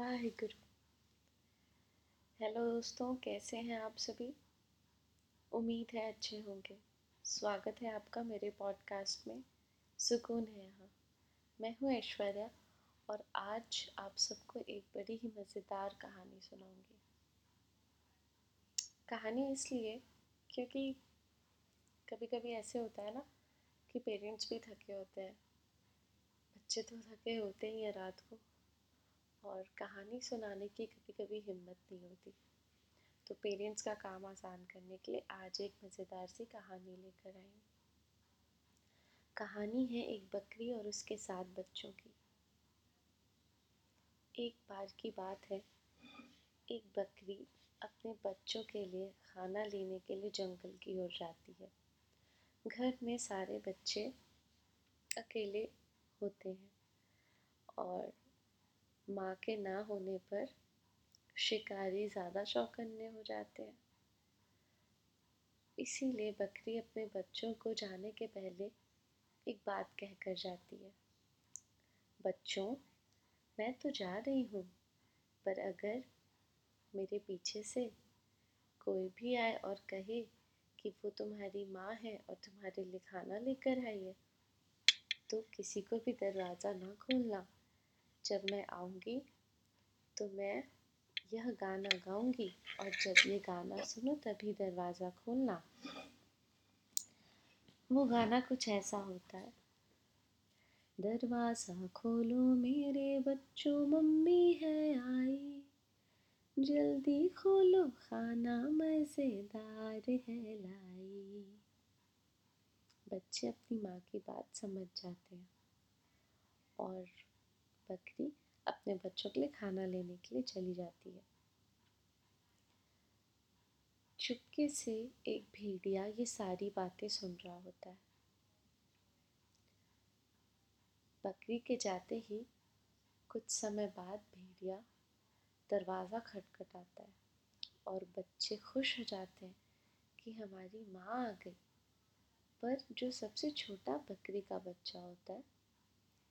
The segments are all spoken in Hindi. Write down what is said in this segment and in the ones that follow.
वाहिगुरु। हेलो दोस्तों, कैसे हैं आप सभी? उम्मीद है अच्छे होंगे। स्वागत है आपका मेरे पॉडकास्ट में। सुकून है यहाँ। मैं हूँ ऐश्वर्या और आज आप सबको एक बड़ी ही मज़ेदार कहानी सुनाऊँगी। कहानी इसलिए क्योंकि कभी कभी ऐसे होता है ना कि पेरेंट्स भी थके होते हैं। बच्चे तो थके होते ही हैं रात को। और कहानी सुनाने की कभी कभी हिम्मत नहीं होती। तो पेरेंट्स का काम आसान करने के लिए आज एक मज़ेदार सी कहानी लेकर आई कहानी है एक बकरी और उसके सात बच्चों की। एक बार की बात है, एक बकरी अपने बच्चों के लिए खाना लेने के लिए जंगल की ओर जाती है। घर में सारे बच्चे अकेले होते हैं और माँ के ना होने पर शिकारी ज़्यादा चौकन्ने हो जाते हैं। इसीलिए बकरी अपने बच्चों को जाने के पहले एक बात कह कर जाती है, बच्चों, मैं तो जा रही हूँ, पर अगर मेरे पीछे से कोई भी आए और कहे कि वो तुम्हारी माँ है और तुम्हारे लिए खाना लेकर आई है तो किसी को भी दरवाज़ा ना खोलना। जब मैं आऊँगी तो मैं यह गाना गाऊँगी और जब ये गाना सुनो, तभी दरवाज़ा खोलना। वो गाना कुछ ऐसा होता है। दरवाज़ा खोलो, मेरे बच्चों, मम्मी है आई। जल्दी खोलो, खाना मज़ेदार है लाई। बच्चे अपनी माँ की बात समझ जाते हैं और बकरी अपने बच्चों के लिए खाना लेने के लिए चली जाती है। चुपके से एक भेड़िया ये सारी बातें सुन रहा होता है। बकरी के जाते ही कुछ समय बाद भेड़िया दरवाज़ा खटखटाता है और बच्चे खुश हो जाते हैं कि हमारी माँ आ गई। पर जो सबसे छोटा बकरी का बच्चा होता है,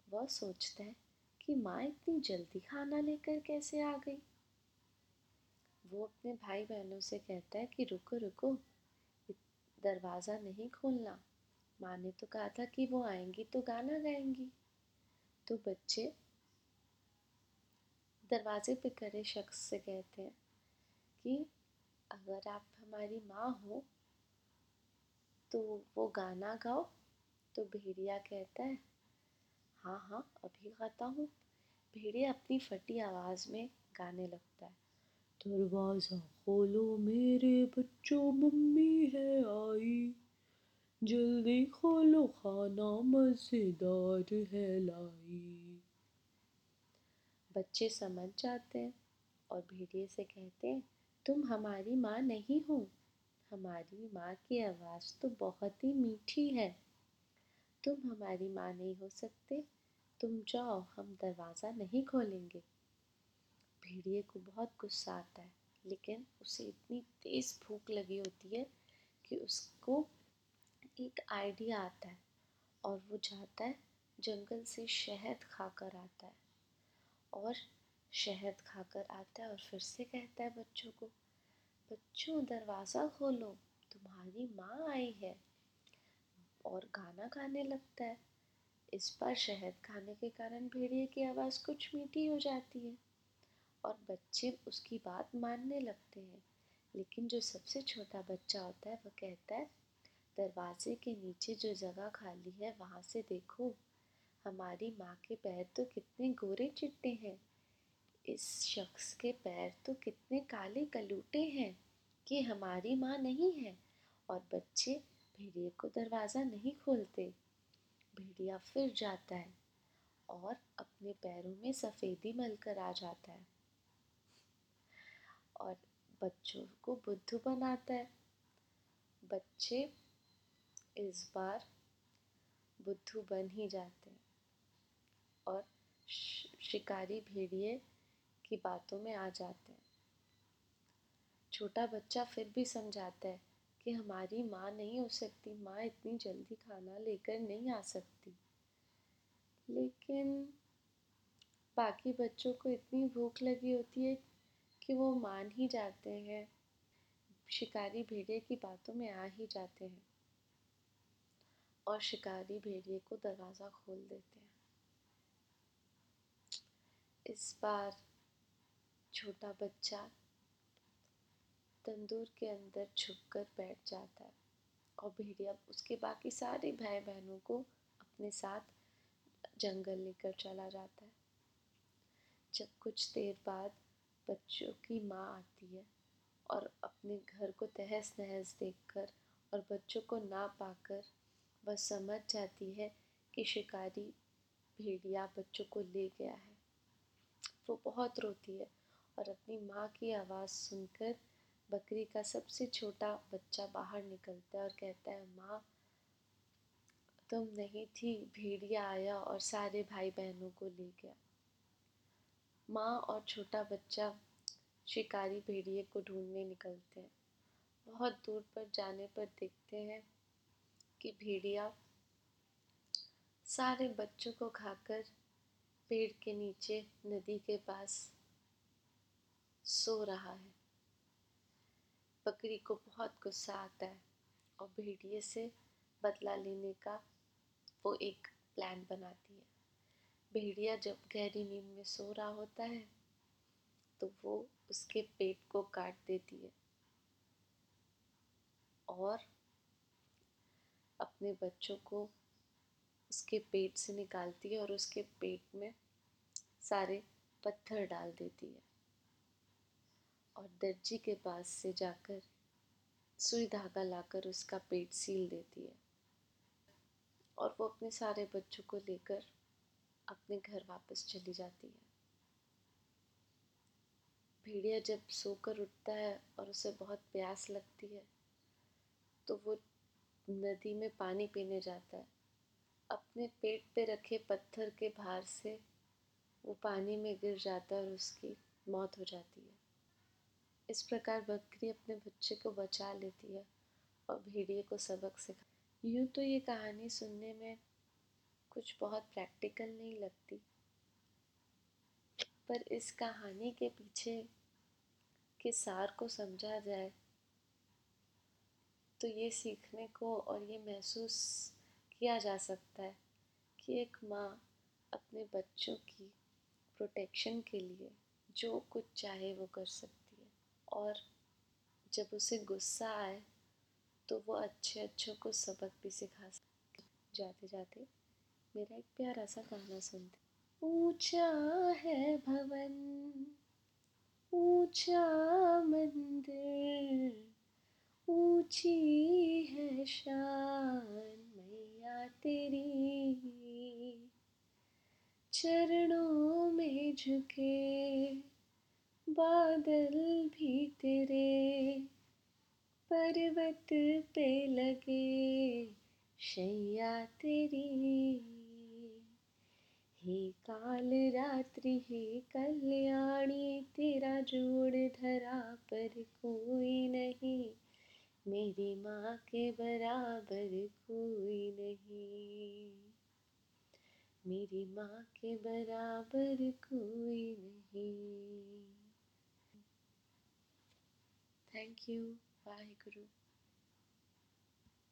वह सोचता है कि माँ इतनी जल्दी खाना लेकर कैसे आ गई? वो अपने भाई बहनों से कहता है कि रुको रुको दरवाज़ा नहीं खोलना। माँ ने तो कहा था कि वो आएँगी तो गाना गाएँगी। तो बच्चे दरवाजे पे खड़े शख्स से कहते हैं कि अगर आप हमारी माँ हो तो वो गाना गाओ तो भेड़िया कहता है हाँ हाँ अभी गाता हूँ। भेड़िया अपनी फटी आवाज़ में गाने लगता है। दरवाज़ा खोलो, मेरे बच्चों, मम्मी है आई। जल्दी खोलो, खाना मज़ेदार है लाई। बच्चे समझ जाते हैं और भेड़िए से कहते हैं, तुम हमारी माँ नहीं हो। हमारी माँ की आवाज़ तो बहुत ही मीठी है। तुम हमारी माँ नहीं हो सकते। तुम जाओ, हम दरवाज़ा नहीं खोलेंगे। भेड़िए को बहुत गुस्सा आता है, लेकिन उसे इतनी तेज़ भूख लगी होती है कि उसको एक आइडिया आता है और वो जाता है, जंगल से शहद खाकर आता है। और शहद खाकर आता है और फिर से कहता है बच्चों को, बच्चों, दरवाज़ा खोलो, तुम्हारी माँ आई है। और गाना गाने लगता है। इस बार शहद खाने के कारण भेड़िए की आवाज़ कुछ मीठी हो जाती है और बच्चे उसकी बात मानने लगते हैं। लेकिन जो सबसे छोटा बच्चा होता है, वह कहता है, दरवाजे के नीचे जो जगह खाली है, वहाँ से देखो। हमारी माँ के पैर तो कितने गोरे चिट्टे हैं। इस शख्स के पैर तो कितने काले कलूटे हैं कि हमारी माँ नहीं है और बच्चे भेड़िए को दरवाज़ा नहीं खोलते। भेड़िया फिर जाता है और अपने पैरों में सफ़ेदी मल कर आ जाता है। और बच्चों को बुद्धू बनाता है। बच्चे इस बार बुद्धू बन ही जाते हैं और शिकारी भेड़िए की बातों में आ जाते हैं। छोटा बच्चा फिर भी समझाता है कि हमारी माँ नहीं हो सकती, माँ इतनी जल्दी खाना लेकर नहीं आ सकती। लेकिन बाकी बच्चों को इतनी भूख लगी होती है कि वो मान ही जाते हैं, शिकारी भेड़िए की बातों में आ ही जाते हैं और शिकारी भेड़िए को दरवाज़ा खोल देते हैं। इस बार छोटा बच्चा तंदूर के अंदर छुप कर बैठ जाता है और भेड़िया उसके बाकी सारे भाई बहनों को अपने साथ जंगल लेकर चला जाता है। जब कुछ देर बाद बच्चों की माँ आती है और अपने घर को तहस नहस देखकर और बच्चों को ना पाकर, वह समझ जाती है कि शिकारी भेड़िया बच्चों को ले गया है। वो बहुत रोती है और अपनी माँ की आवाज़ सुनकर बकरी का सबसे छोटा बच्चा बाहर निकलता है और कहता है, माँ, तुम नहीं थी, भेड़िया आया और सारे भाई बहनों को ले गया। माँ और छोटा बच्चा शिकारी भेड़िए को ढूँढने निकलते हैं। बहुत दूर पर जाने पर देखते हैं कि भेड़िया सारे बच्चों को खाकर पेड़ के नीचे, नदी के पास सो रहा है। बकरी को बहुत गुस्सा आता है और भेड़िए से बदला लेने का वो एक प्लान बनाती है। भेड़िया जब गहरी नींद में सो रहा होता है तो वो उसके पेट को काट देती है और अपने बच्चों को उसके पेट से निकालती है और उसके पेट में सारे पत्थर डाल देती है। और दर्जी के पास से जाकर सुई धागा लाकर उसका पेट सील देती है। और वो अपने सारे बच्चों को लेकर अपने घर वापस चली जाती है। भेड़िया जब सोकर उठता है और उसे बहुत प्यास लगती है तो वो नदी में पानी पीने जाता है। अपने पेट पे रखे पत्थर के भार से वो पानी में गिर जाता है और उसकी मौत हो जाती है। इस प्रकार बकरी अपने बच्चे को बचा लेती है और भेड़िए को सबक सिखा। यूँ तो ये कहानी सुनने में कुछ बहुत प्रैक्टिकल नहीं लगती। पर इस कहानी के पीछे के सार को समझा जाए तो ये सीखने को और ये महसूस किया जा सकता है कि एक माँ अपने बच्चों की प्रोटेक्शन के लिए जो कुछ चाहे वो कर सकती और जब उसे गुस्सा आए तो वो अच्छे अच्छों को सबक भी सिखा सकते जाते जाते मेरा एक प्यारा सा गाना सुनते। ऊँचा है भवन, ऊँचा मंदिर, ऊँची है शान मैया तेरी। चरणों में झुके बादल भी तेरे पर्वत पे लगे, शैया तेरी हे काल रात्रि हे कल्याणी, तेरा जोड़ धरा पर कोई नहीं, मेरी माँ के बराबर कोई नहीं। मेरी माँ के बराबर कोई नहीं। Thank you. Vaheguru.